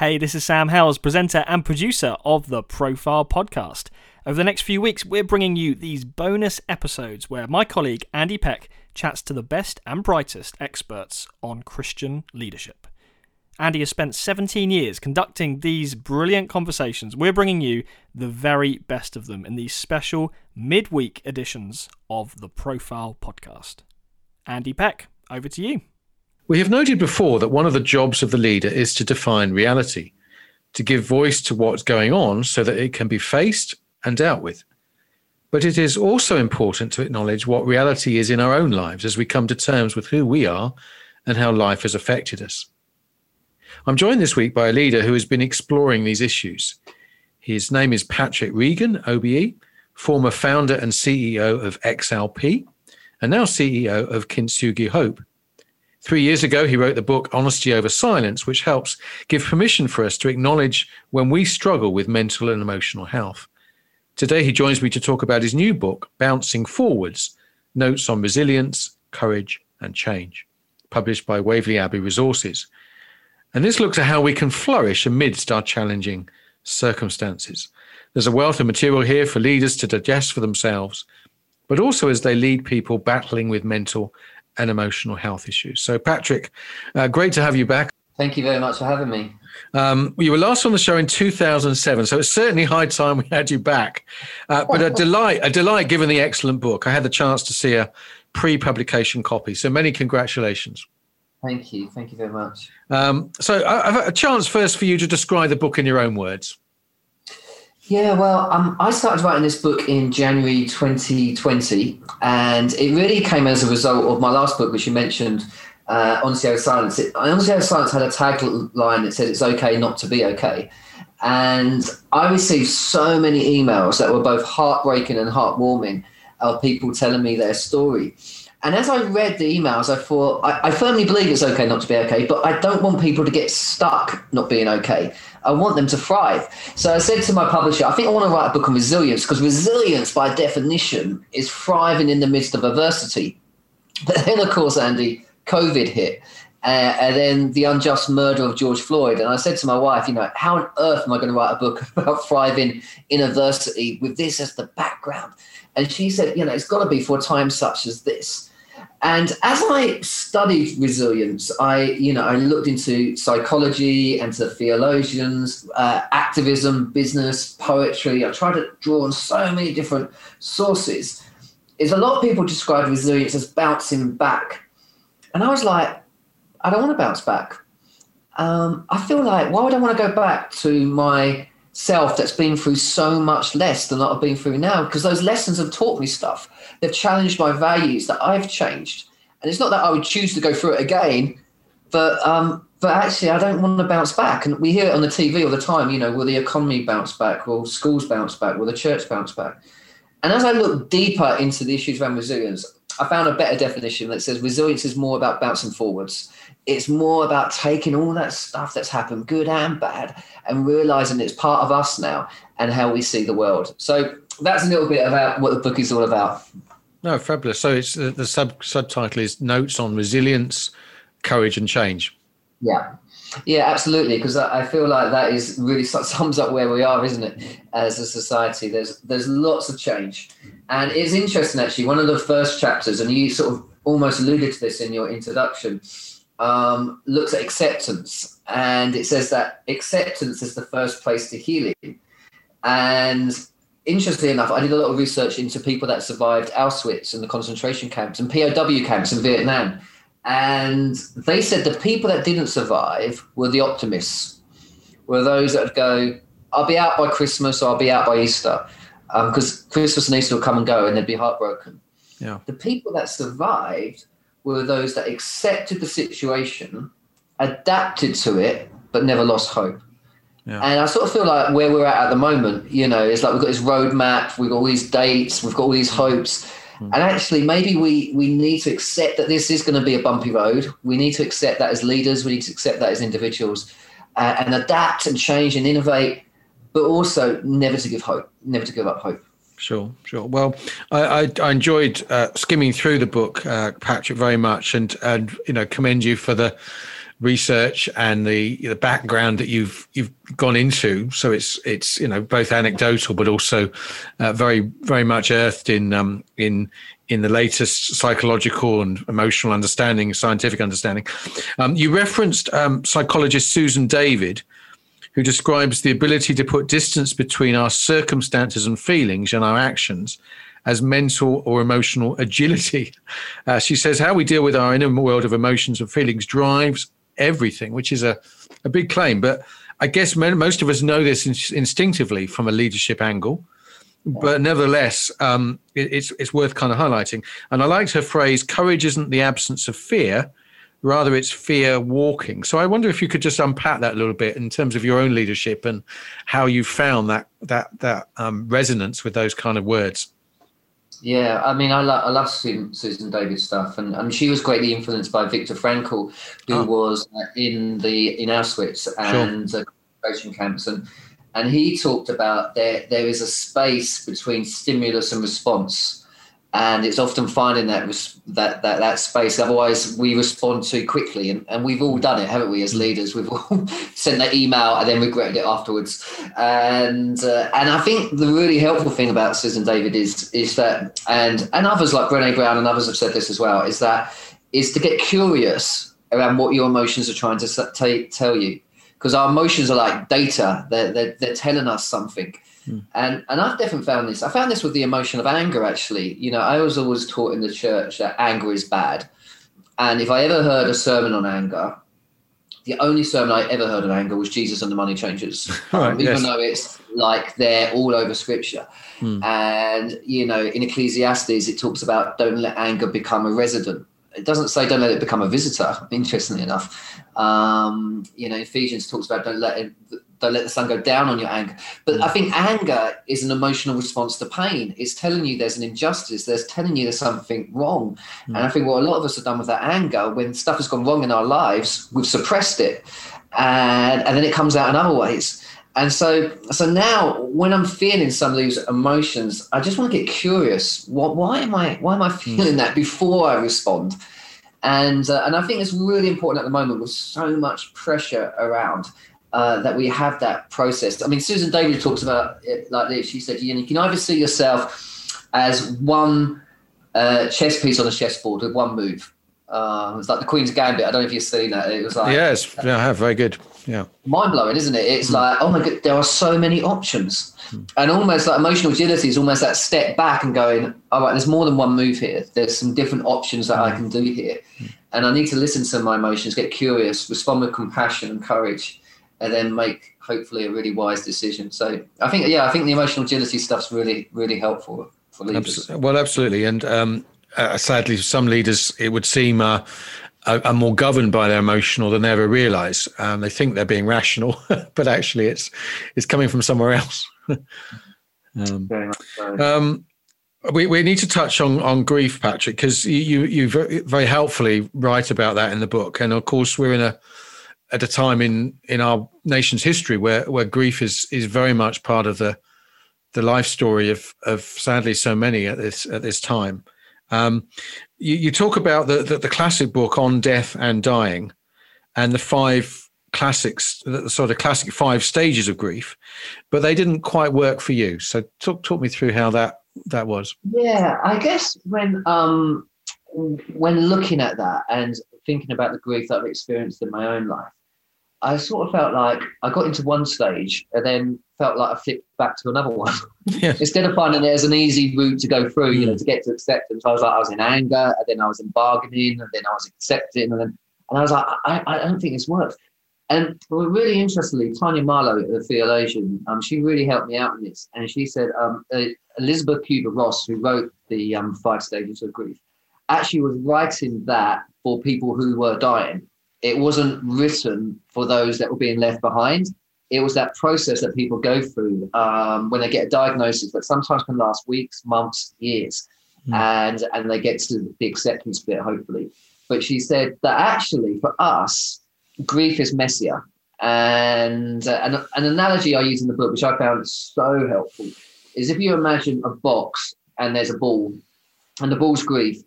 Hey, this is Sam Hailes, presenter and producer of the Profile Podcast. Over the next few weeks, we're bringing you these bonus episodes where my colleague Andy Peck chats to the best and brightest experts on Christian leadership. Andy has spent 17 years conducting these brilliant conversations. We're bringing you the very best of them in these special midweek editions of the Profile Podcast. Andy Peck, over to you. We have noted before that one of the jobs of the leader is to define reality, to give voice to what's going on so that it can be faced and dealt with. But it is also important to acknowledge what reality is in our own lives as we come to terms with who we are and how life has affected us. I'm joined this week by a leader who has been exploring these issues. His name is Patrick Regan, OBE, former founder and CEO of XLP, and now CEO of Kintsugi Hope. Three years ago, he wrote the book Honesty Over Silence, which helps give permission for us to acknowledge when we struggle with mental and emotional health. Today, he joins me to talk about his new book, Bouncing Forwards Notes on Resilience, Courage, and Change, published by Waverley Abbey Resources. And this looks at how we can flourish amidst our challenging circumstances. There's a wealth of material here for leaders to digest for themselves, but also as they lead people battling with mental and emotional health issues. So, Patrick, uh, great to have you back. Thank you very much for having me. Um, you were last on the show in 2007, so it's certainly high time we had you back. Uh, but a delight, a delight given the excellent book. I had the chance to see a pre-publication copy, so many congratulations. Thank you, thank you very much. Um, so, I have a chance first for you to describe the book in your own words. Yeah, well, um, I started writing this book in January 2020, and it really came as a result of my last book, which you mentioned, uh, Honesty Over Silence. It, Honesty Over Silence had a tagline that said, It's okay not to be okay. And I received so many emails that were both heartbreaking and heartwarming of people telling me their story. And as I read the emails, I thought, I, I, firmly believe it's okay not to be okay, but I don't want people to get stuck not being okay. I want them to thrive. So I said to my publisher, I think I want to write a book on resilience because resilience, by definition, is thriving in the midst of adversity. But then, of course, Andy, COVID hit. Uh, and then the unjust murder of George Floyd. And I said to my wife, you know, how on earth am I going to write a book about thriving in adversity with this as the background? And she said, you know, it's got to be for a time such as this. And as I studied resilience, I, you know, I looked into psychology and to theologians, uh, activism, business, poetry. I tried to draw on so many different sources. Is a lot of people describe resilience as bouncing back, and I was like, I don't want to bounce back. Um, I feel like why would I want to go back to my self that's been through so much less than I've been through now? Because those lessons have taught me stuff they've challenged my values that I've changed. And it's not that I would choose to go through it again, but um, but actually I don't want to bounce back. And we hear it on the TV all the time. You know, will the economy bounce back? Will schools bounce back? Will the church bounce back? And as I look deeper into the issues around resilience, I found a better definition that says resilience is more about bouncing forwards. It's more about taking all that stuff that's happened, good and bad, and realizing it's part of us now and how we see the world. So that's a little bit about what the book is all about. No, fabulous. So it's the, the sub subtitle is notes on resilience, courage, and change. Yeah, yeah, absolutely. Because I feel like that is really sums up where we are, isn't it, as a society? There's there's lots of change, and it's interesting actually. One of the first chapters, and you sort of almost alluded to this in your introduction, um, looks at acceptance, and it says that acceptance is the first place to healing, and interestingly enough, I did a lot of research into people that survived Auschwitz and the concentration camps and POW camps in Vietnam. And they said the people that didn't survive were the optimists, were those that would go, I'll be out by Christmas or I'll be out by Easter. Because um, Christmas and Easter will come and go and they'd be heartbroken. Yeah. The people that survived were those that accepted the situation, adapted to it, but never lost hope. Yeah. And I sort of feel like where we're at at the moment, you know, it's like we've got this roadmap, we've got all these dates, we've got all these hopes. Mm. And actually, maybe we, we need to accept that this is going to be a bumpy road. We need to accept that as leaders, we need to accept that as individuals uh, and adapt and change and innovate, but also never to give hope, never to give up hope. Sure, sure. Well, I, I, I enjoyed uh, skimming through the book, uh, Patrick, very much, and and you know commend you for the research and the the background that you've you've gone into. So it's it's you know both anecdotal but also uh, very very much earthed in um, in in the latest psychological and emotional understanding, scientific understanding. Um, you referenced um, psychologist Susan David, who describes the ability to put distance between our circumstances and feelings and our actions as mental or emotional agility. Uh, she says how we deal with our inner world of emotions and feelings drives everything, which is a, a big claim. But I guess most of us know this in- instinctively from a leadership angle. But nevertheless, um, it, it's it's worth kind of highlighting. And I liked her phrase: "Courage isn't the absence of fear, rather it's fear walking." So I wonder if you could just unpack that a little bit in terms of your own leadership and how you found that that that um, resonance with those kind of words. Yeah, I mean, I, lo- I love Susan, Susan David stuff, and mean, she was greatly influenced by Viktor Frankl, who oh. was uh, in the in Auschwitz and sure. concentration camps, and and he talked about there there is a space between stimulus and response, and it's often finding that that that that space. Otherwise, we respond too quickly, and, and we've all done it, haven't we? As mm. leaders, we've all sent that email and then regretted it afterwards. And uh, and I think the really helpful thing about Susan David is is that, and and others like Brené Brown and others have said this as well, is that is to get curious around what your emotions are trying to t- tell you, because our emotions are like data; they're, they're they're telling us something. Mm. And and I've definitely found this. I found this with the emotion of anger. Actually, you know, I was always taught in the church that anger is bad. And if I ever heard a sermon on anger, the only sermon I ever heard on anger was Jesus and the Money Changers, right, even yes. though it's like they're all over Scripture. Mm. And you know, in Ecclesiastes, it talks about don't let anger become a resident. It doesn't say don't let it become a visitor. Interestingly enough, um, you know, Ephesians talks about don't let it, don't let the sun go down on your anger. But I think anger is an emotional response to pain. It's telling you there's an injustice. There's telling you there's something wrong. Mm. And I think what a lot of us have done with that anger, when stuff has gone wrong in our lives, we've suppressed it, and and then it comes out in other ways. And so, so now when I'm feeling some of these emotions, I just want to get curious. What, why am I, why am I feeling mm. that before I respond? And uh, and I think it's really important at the moment with so much pressure around uh, that we have that process. I mean, Susan David talks about it like this. She said, you can either see yourself as one uh, chess piece on a chessboard with one move. Uh, it's like the Queen's Gambit. I don't know if you've seen that. It was like yes, yeah, I have. Very good. Yeah, mind blowing, isn't it? It's mm. like oh my god, there are so many options, mm. and almost like emotional agility is almost that step back and going, all right, there's more than one move here. There's some different options that mm. I hmm. can do here, hmm. and I need to listen to my emotions, get curious, respond with compassion and courage, and then make hopefully a really wise decision. So I think, yeah, I think the emotional agility stuff's really, really helpful for leaders. Well, absolutely. And um, uh, sadly, some leaders, it would seem, uh, are, are, more governed by their emotional than they ever realize. Um, they think they're being rational, but actually it's, it's coming from somewhere else. um, um, we, we need to touch on, on grief, Patrick, because you, you very helpfully write about that in the book. And of course, we're in a, at a time in in our nation's history where where grief is is very much part of the the life story of of sadly so many at this at this time. Um, you, you, talk about the, the, the classic book on death and dying, and the five classics, the sort of classic five stages of grief, but they didn't quite work for you. So talk talk me through how that that was. Yeah, I guess when um when looking at that and thinking about the grief that I've experienced in my own life, I sort of felt like I got into one stage and then felt like I flipped back to another one. Yeah. Instead of finding there's an easy route to go through, you know, to get to acceptance, I was like, I was in anger, and then I was in bargaining, and then I was accepting, and then, and I was like, I, I don't think this works. And really interestingly, Tanya Marlow, a theologian, um, she really helped me out in this. And she said, um, uh, Elizabeth Kubler Ross, who wrote the um, Five Stages of Grief, actually was writing that for people who were dying it wasn't written for those that were being left behind. It was that process that people go through um, when they get a diagnosis that sometimes can last weeks, months, years, mm. and and they get to the acceptance bit, hopefully. But she said that actually for us, grief is messier. And uh, an, an analogy I use in the book, which I found so helpful, is if you imagine a box and there's a ball, and the ball's grief,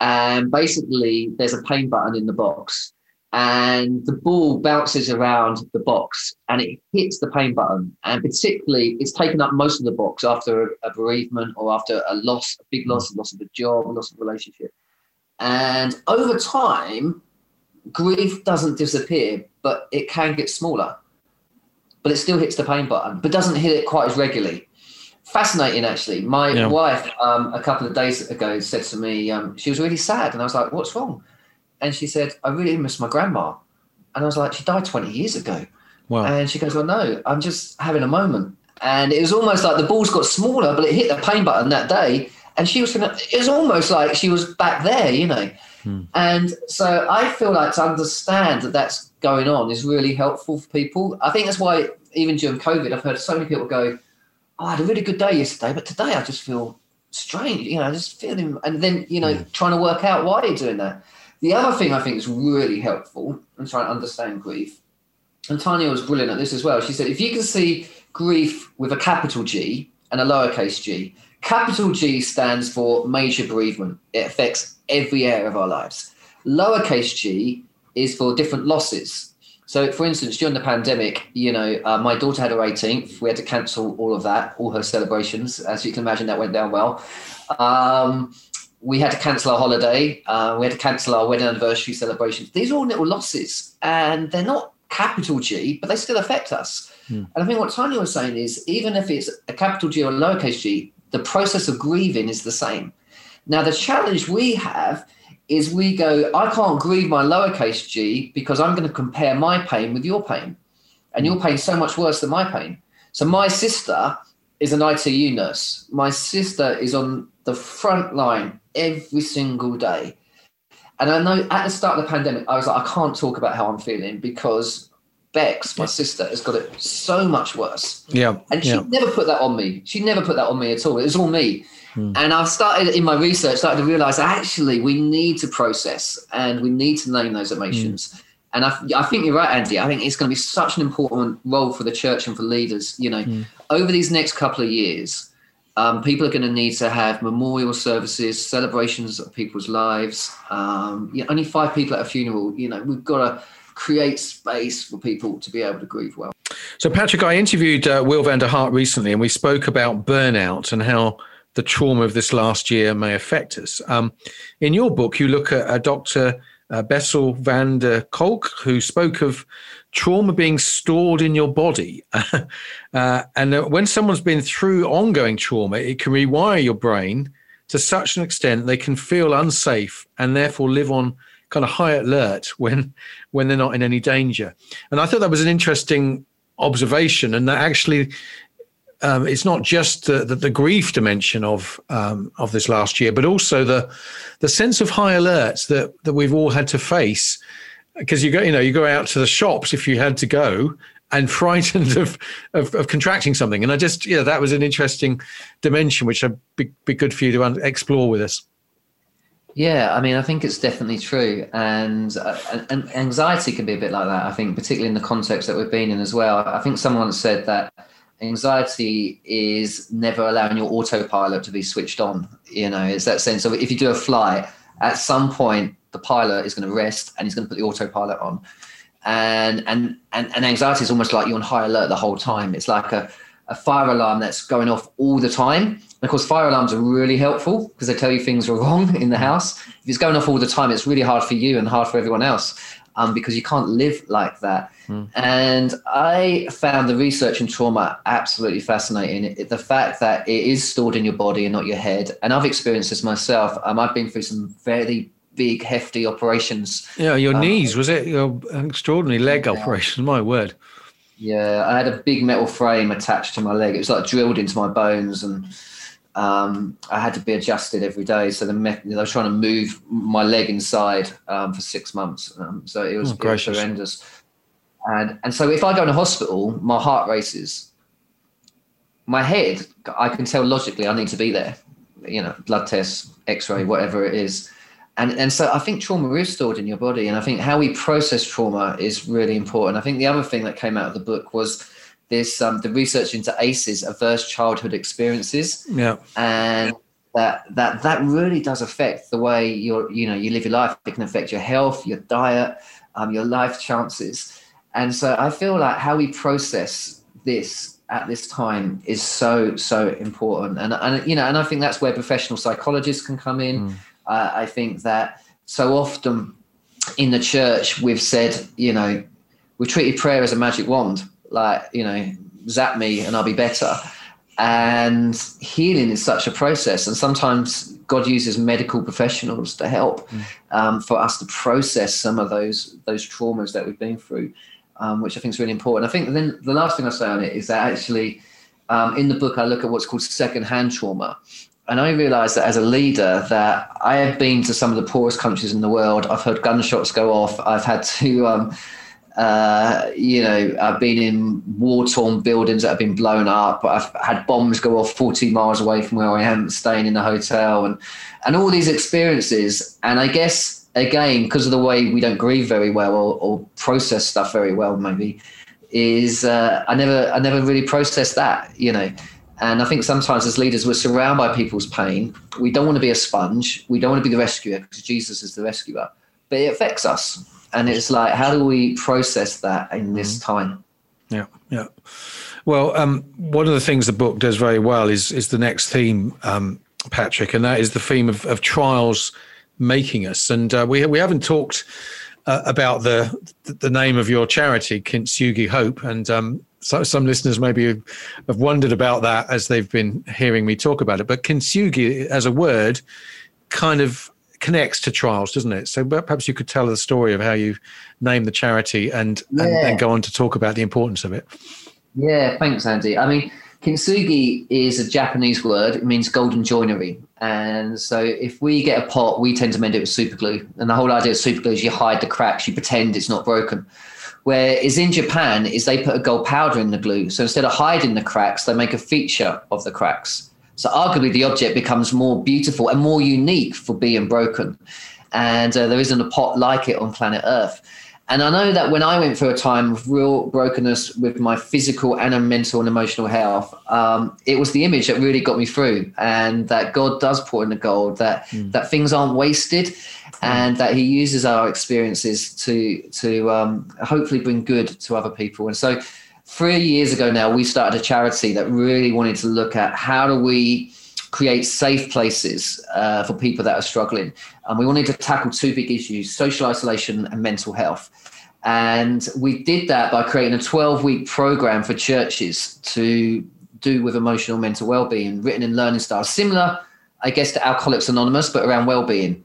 and basically there's a pain button in the box and the ball bounces around the box and it hits the pain button. And particularly, it's taken up most of the box after a bereavement or after a loss, a big loss, a loss of a job, a loss of a relationship. And over time, grief doesn't disappear, but it can get smaller. But it still hits the pain button, but doesn't hit it quite as regularly. Fascinating, actually. My yeah. wife, um, a couple of days ago, said to me, um, she was really sad. And I was like, What's wrong? And she said, I really miss my grandma. And I was like, she died 20 years ago. Wow. And she goes, well, no, I'm just having a moment. And it was almost like the balls got smaller, but it hit the pain button that day. And she was gonna, it was almost like she was back there, you know. Hmm. And so I feel like to understand that that's going on is really helpful for people. I think that's why even during COVID, I've heard so many people go, oh, I had a really good day yesterday, but today I just feel strange. You know, I just feeling, and then, you know, yeah. trying to work out why you're doing that. The other thing I think is really helpful in trying to understand grief, and Tanya was brilliant at this as well. She said, if you can see grief with a capital G and a lowercase g, capital G stands for major bereavement. It affects every area of our lives. Lowercase g is for different losses. So, for instance, during the pandemic, you know, uh, my daughter had her 18th. We had to cancel all of that, all her celebrations. As you can imagine, that went down well. Um, we had to cancel our holiday. Uh, we had to cancel our wedding anniversary celebrations. These are all little losses, and they're not capital G, but they still affect us. Mm. And I think what Tanya was saying is, even if it's a capital G or a lowercase g, the process of grieving is the same. Now, the challenge we have is we go, I can't grieve my lowercase g because I'm going to compare my pain with your pain, and your pain is so much worse than my pain. So my sister is an ITU nurse. My sister is on the front line every single day. And I know at the start of the pandemic, I was like, I can't talk about how I'm feeling because Bex, my sister, has got it so much worse. Yeah. And she yeah. never put that on me. She never put that on me at all. It was all me. Hmm. And I've started in my research, started to realize actually we need to process and we need to name those emotions. Hmm. And I, I think you're right, Andy. I think it's going to be such an important role for the church and for leaders. You know, hmm. over these next couple of years, um, people are going to need to have memorial services, celebrations of people's lives. Um, you know, only five people at a funeral. You know, we've got to create space for people to be able to grieve well. So, Patrick, I interviewed uh, Will van der Hart recently, and we spoke about burnout and how the trauma of this last year may affect us. Um, in your book, you look at a Dr. Uh, Bessel van der Kolk, who spoke of trauma being stored in your body. uh, and when someone's been through ongoing trauma, it can rewire your brain to such an extent they can feel unsafe and therefore live on kind of high alert when when they're not in any danger. And I thought that was an interesting observation, and that actually. Um, it's not just the, the, the grief dimension of um, of this last year, but also the the sense of high alert that that we've all had to face because you go, you know, you go out to the shops if you had to go and frightened of, of, of contracting something. And I just, yeah, that was an interesting dimension, which would be, be good for you to un- explore with us. Yeah, I mean, I think it's definitely true, and, uh, and anxiety can be a bit like that. I think, particularly in the context that we've been in as well. I think someone said that anxiety is never allowing your autopilot to be switched on. You know, it's that sense of if you do a flight, at some point the pilot is going to rest and he's going to put the autopilot on. And, and, and, and anxiety is almost like you're on high alert the whole time. It's like a, a fire alarm that's going off all the time. And of course, fire alarms are really helpful because they tell you things are wrong in the house. If it's going off all the time, it's really hard for you and hard for everyone else um, because you can't live like that. Mm. And I found the research in trauma absolutely fascinating. It, the fact that it is stored in your body and not your head. And I've experienced this myself. Um, I've been through some very big, hefty operations. Yeah, your um, knees was it? Your extraordinary leg yeah. operation. My word. Yeah, I had a big metal frame attached to my leg. It was like drilled into my bones, and um, I had to be adjusted every day. So the me- I was trying to move my leg inside um, for six months. Um, so it was, oh, it was horrendous. And and so if I go to hospital, my heart races. My head, I can tell logically I need to be there. You know, blood tests, X-ray, whatever it is and and so I think trauma is stored in your body, and I think how we process trauma is really important. I think the other thing that came out of the book was this um, the research into ACEs, adverse childhood experiences, yeah, and that that that really does affect the way you're you know you live your life. It can affect your health, your diet. um, your life chances. And so I feel like how we process this at this time is so so important and and you know and i think that's where professional psychologists can come in mm. Uh, i think that so often in the church we've said you know we treated prayer as a magic wand like you know zap me and i'll be better and healing is such a process and sometimes god uses medical professionals to help mm. um, for us to process some of those those traumas that we've been through um, which I think is really important. I think then the last thing I say on it is that actually um, in the book I look at what's called second-hand trauma, and I realised that as a leader that I have been to some of the poorest countries in the world. I've heard gunshots go off. I've had to. Um, uh, you know, I've been in war torn buildings that have been blown up. I've had bombs go off 40 miles away from where I am, staying in a hotel, and and all these experiences. And I guess again, because of the way we don't grieve very well or, or process stuff very well, maybe, is uh, I never I never really processed that, you know. And I think sometimes as leaders, we're surrounded by people's pain. We don't want to be a sponge. We don't want to be the rescuer because Jesus is the rescuer. But it affects us. And it's like, how do we process that in this mm-hmm. time? Yeah, yeah. Well, um, one of the things the book does very well is is the next theme, um, Patrick, and that is the theme of, of trials making us. And uh, we we haven't talked uh, about the the name of your charity, Kintsugi Hope, and um, so some listeners maybe have wondered about that as they've been hearing me talk about it. But Kintsugi, as a word, kind of connects to trials, doesn't it? So perhaps you could tell the story of how you named the charity and, yeah. and, and go on to talk about the importance of it. Yeah, thanks, Andy. I mean, Kintsugi is a Japanese word. It means golden joinery. And so if we get a pot, we tend to mend it with super glue. And the whole idea of super glue is you hide the cracks, you pretend it's not broken. Whereas in Japan is they put a gold powder in the glue. So instead of hiding the cracks, they make a feature of the cracks. So arguably the object becomes more beautiful and more unique for being broken. And uh, there isn't a pot like it on planet Earth. And I know that when I went through a time of real brokenness with my physical and mental and emotional health, um, it was the image that really got me through, and that God does pour in the gold, that mm. that things aren't wasted, and that He uses our experiences to to um, hopefully bring good to other people. And so, three years ago now, we started a charity that really wanted to look at how do we create safe places uh, for people that are struggling. And we wanted to tackle two big issues social isolation and mental health. And we did that by creating a 12 week program for churches to do with emotional mental well-being, written in learning styles, similar, I guess, to Alcoholics Anonymous, but around well-being.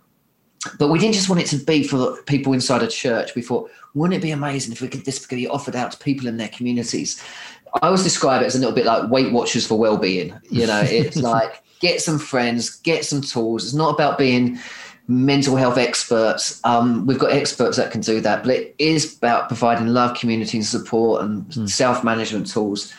But we didn't just want it to be for people inside a church. We thought, wouldn't it be amazing if we could this could be offered out to people in their communities? I always describe it as a little bit like Weight Watchers for well-being. You know, it's like get some friends, get some tools. It's not about being mental health experts. Um, we've got experts that can do that, but it is about providing love, community, and support and mm. self management tools.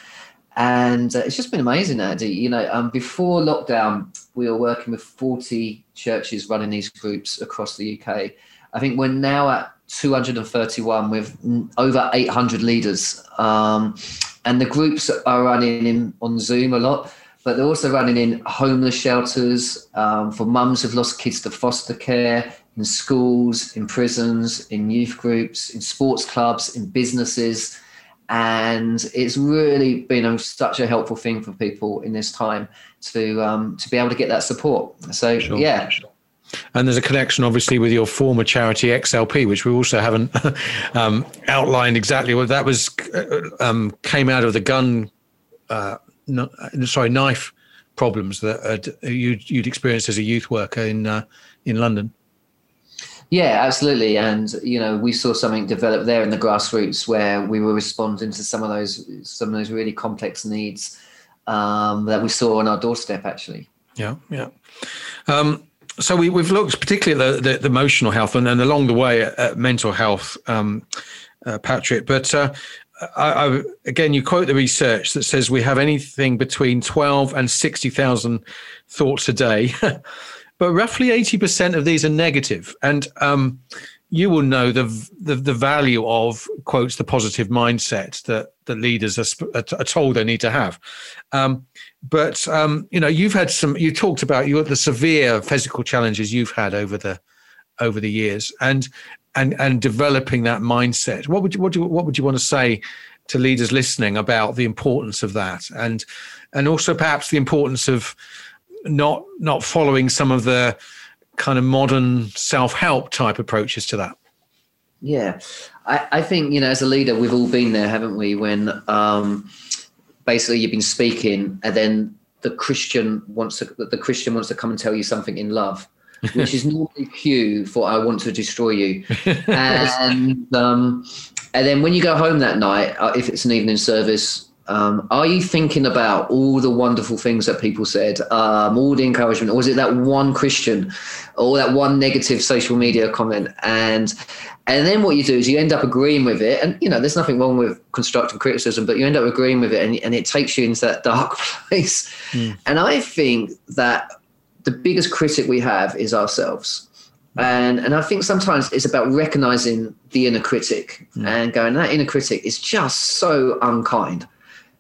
And uh, it's just been amazing, Andy. You know, um, before lockdown, we were working with 40 churches running these groups across the UK. I think we're now at 231 with over 800 leaders. Um, and the groups are running in, on Zoom a lot but they're also running in homeless shelters um, for mums who've lost kids to foster care, in schools, in prisons, in youth groups, in sports clubs, in businesses. And it's really been a, such a helpful thing for people in this time to um, to be able to get that support. So sure. yeah. And there's a connection, obviously, with your former charity XLP, which we also haven't um, outlined exactly what that was. Uh, um, came out of the gun uh, sorry, knife problems that uh, you'd, you'd experienced as a youth worker in uh, in London. Yeah, absolutely. And you know, we saw something develop there in the grassroots where we were responding to some of those some of those really complex needs um, that we saw on our doorstep. Actually. Yeah, yeah. Um, so we, have looked particularly at the, the, the emotional health and, along the way at, at mental health, um, uh, Patrick. But uh, I, I, again, you quote the research that says we have anything between 12 and 60,000 thoughts a day, but roughly 80% of these are negative. And um, you will know the, the, the value of quotes the positive mindset that that leaders are, are, told they need to have. Um, but um, you know, you've had some. You talked about your the severe physical challenges you've had over the over the years, and and and developing that mindset. What would you what, do, what would you want to say to leaders listening about the importance of that, and and also perhaps the importance of not not following some of the kind of modern self help type approaches to that. Yeah, I, I think you know as a leader we've all been there, haven't we? When um, basically you've been speaking and then the Christian wants to the Christian wants to come and tell you something in love which is normally cue for I want to destroy you. and um, and then when you go home that night, uh, if it's an evening service, um, are you thinking about all the wonderful things that people said, um, all the encouragement, or was it that one Christian, or that one negative social media comment? And and then what you do is you end up agreeing with it, and you know there's nothing wrong with constructive criticism, but you end up agreeing with it, and, and it takes you into that dark place. Mm. And I think that the biggest critic we have is ourselves. And, and I think sometimes it's about recognizing the inner critic mm. and going, that inner critic is just so unkind.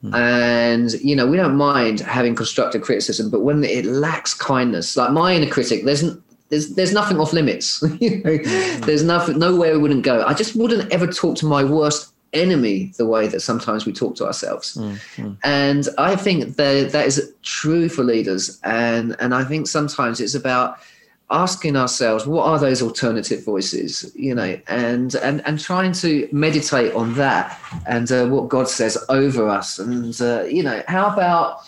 Mm. And, you know, we don't mind having constructive criticism, but when it lacks kindness, like my inner critic, there's, there's, there's nothing off limits. you know, mm. There's nothing, nowhere we wouldn't go. I just wouldn't ever talk to my worst enemy the way that sometimes we talk to ourselves. Mm, And I think that that is true for leaders. And, and I think sometimes it's about asking ourselves, what are those alternative voices, you know, and, and, and trying to meditate on that and uh, what God says over us. And, uh, you know, how about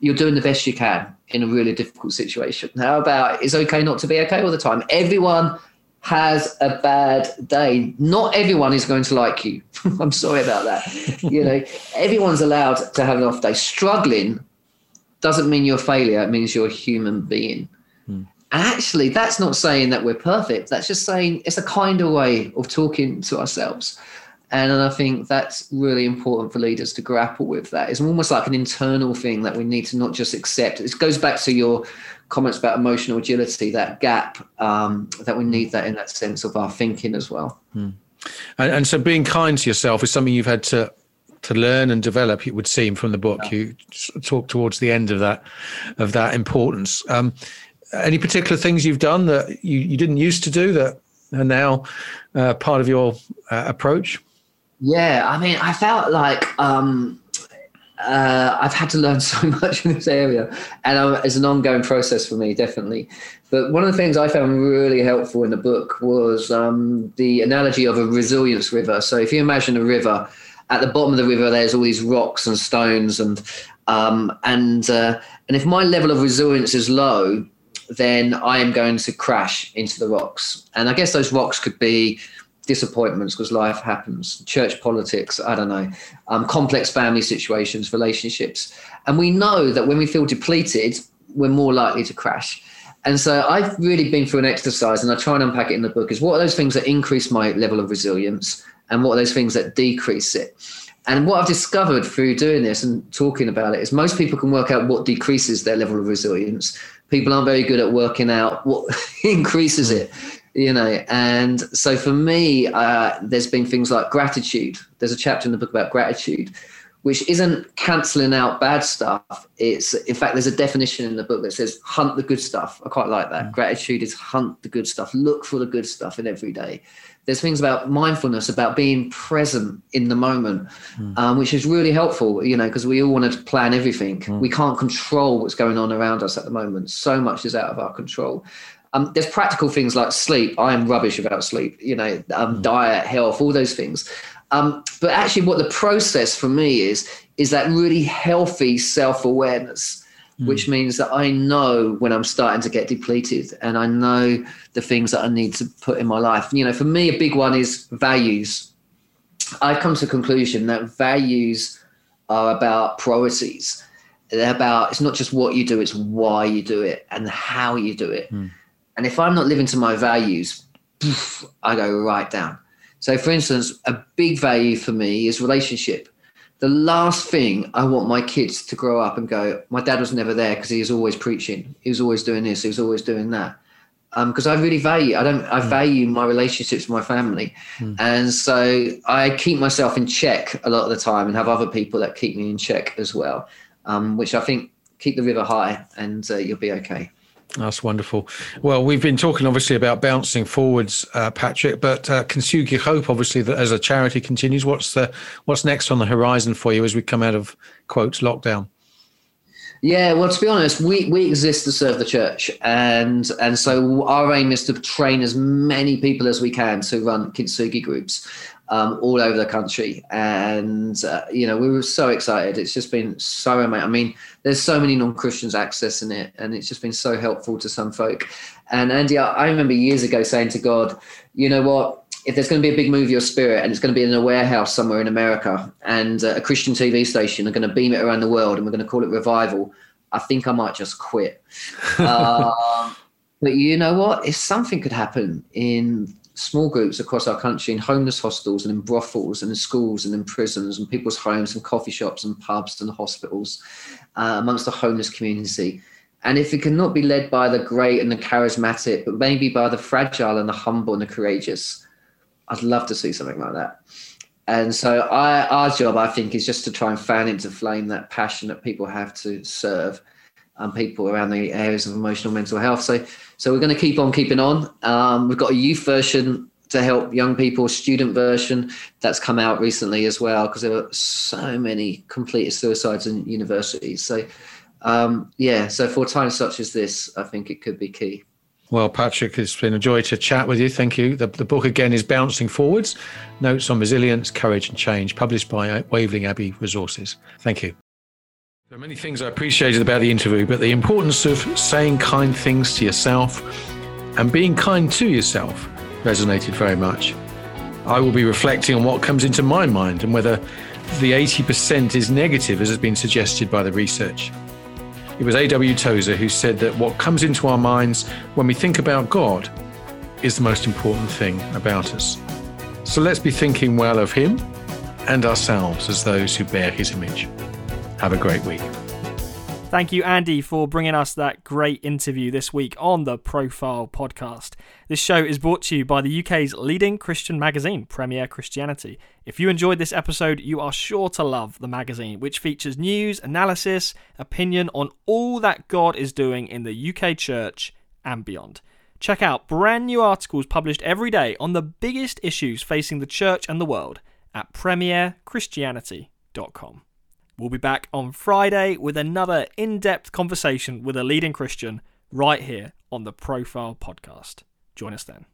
you're doing the best you can in a really difficult situation? How about it's okay not to be okay all the time? Everyone has a bad day. Not everyone is going to like you. I'm sorry about that. you know, everyone's allowed to have an off day. Struggling doesn't mean you're a failure. It means you're a human being. And actually, that's not saying that we're perfect. That's just saying it's a kinder way of talking to ourselves. And I think that's really important for leaders to grapple with that. It's almost like an internal thing that we need to not just accept. It goes back to your comments about emotional agility, that gap, um, that we need that in that sense of our thinking as well. Hmm. And, and, so being kind to yourself is something you've had to to learn and develop. It would seem from the book yeah. you talk towards the end of that of that importance. Um, any particular things you've done that you, you didn't used to do that are now uh, part of your uh, approach? Yeah, I mean, I felt like um, uh, I've had to learn so much in this area, and um, it's an ongoing process for me, definitely. But one of the things I found really helpful in the book was um, the analogy of a resilience river. So if you imagine a river, at the bottom of the river, there's all these rocks and stones, and um, and uh, and if my level of resilience is low, then I am going to crash into the rocks. And I guess those rocks could be disappointments because life happens, church politics, I don't know, um, complex family situations, relationships. And we know that when we feel depleted, we're more likely to crash. And so I've really been through an exercise, and I try and unpack it in the book is what are those things that increase my level of resilience, and what are those things that decrease it? And what I've discovered through doing this and talking about it is most people can work out what decreases their level of resilience. People aren't very good at working out what increases it you know? And so for me uh, there's been things like gratitude. There's a chapter in the book about gratitude which isn't cancelling out bad stuff it's in fact there's a definition in the book that says hunt the good stuff i quite like that mm. gratitude is hunt the good stuff look for the good stuff in every day there's things about mindfulness about being present in the moment mm. um, which is really helpful you know because we all want to plan everything mm. we can't control what's going on around us at the moment so much is out of our control um, there's practical things like sleep. I am rubbish about sleep, you know, um, mm. diet, health, all those things. Um, but actually, what the process for me is, is that really healthy self awareness, mm. which means that I know when I'm starting to get depleted and I know the things that I need to put in my life. You know, for me, a big one is values. I've come to the conclusion that values are about priorities. They're about, it's not just what you do, it's why you do it and how you do it. Mm. And if I'm not living to my values, poof, I go right down. So, for instance, a big value for me is relationship. The last thing I want my kids to grow up and go, my dad was never there because he was always preaching. He was always doing this. He was always doing that. Because um, I really value, I don't, I mm. value my relationships with my family, mm. and so I keep myself in check a lot of the time, and have other people that keep me in check as well, um, which I think keep the river high, and uh, you'll be okay. That's wonderful. Well, we've been talking obviously about bouncing forwards, uh, Patrick, but uh, Hope, obviously, that as a charity continues. What's the what's next on the horizon for you as we come out of quotes lockdown? Yeah, well, to be honest, we, we exist to serve the church, and and so our aim is to train as many people as we can to run kintsugi groups um, all over the country. And uh, you know, we were so excited. It's just been so amazing. I mean, there's so many non-Christians accessing it, and it's just been so helpful to some folk. And Andy, I, I remember years ago saying to God, you know what? if there's going to be a big movie of spirit and it's going to be in a warehouse somewhere in America and uh, a Christian TV station are going to beam it around the world and we're going to call it revival, I think I might just quit. um, but you know what? If something could happen in small groups across our country, in homeless hostels and in brothels and in schools and in prisons and people's homes and coffee shops and pubs and hospitals, uh, amongst the homeless community. And if it cannot be led by the great and the charismatic, but maybe by the fragile and the humble and the courageous, I'd love to see something like that. And so I, our job, I think, is just to try and fan into flame that passion that people have to serve um, people around the areas of emotional mental health. So, so we're going to keep on keeping on. Um, we've got a youth version to help young people, student version that's come out recently as well, because there are so many completed suicides in universities. So, um, yeah, so for times such as this, I think it could be key. Well, Patrick, it's been a joy to chat with you. Thank you. The, the book again is Bouncing Forwards Notes on Resilience, Courage and Change, published by Waverley Abbey Resources. Thank you. There are many things I appreciated about the interview, but the importance of saying kind things to yourself and being kind to yourself resonated very much. I will be reflecting on what comes into my mind and whether the 80% is negative, as has been suggested by the research. It was A.W. Tozer who said that what comes into our minds when we think about God is the most important thing about us. So let's be thinking well of Him and ourselves as those who bear His image. Have a great week. Thank you, Andy, for bringing us that great interview this week on the Profile podcast. This show is brought to you by the UK's leading Christian magazine, Premier Christianity. If you enjoyed this episode, you are sure to love the magazine, which features news, analysis, opinion on all that God is doing in the UK church and beyond. Check out brand new articles published every day on the biggest issues facing the church and the world at premierchristianity.com. We'll be back on Friday with another in depth conversation with a leading Christian right here on the Profile Podcast. Join us then.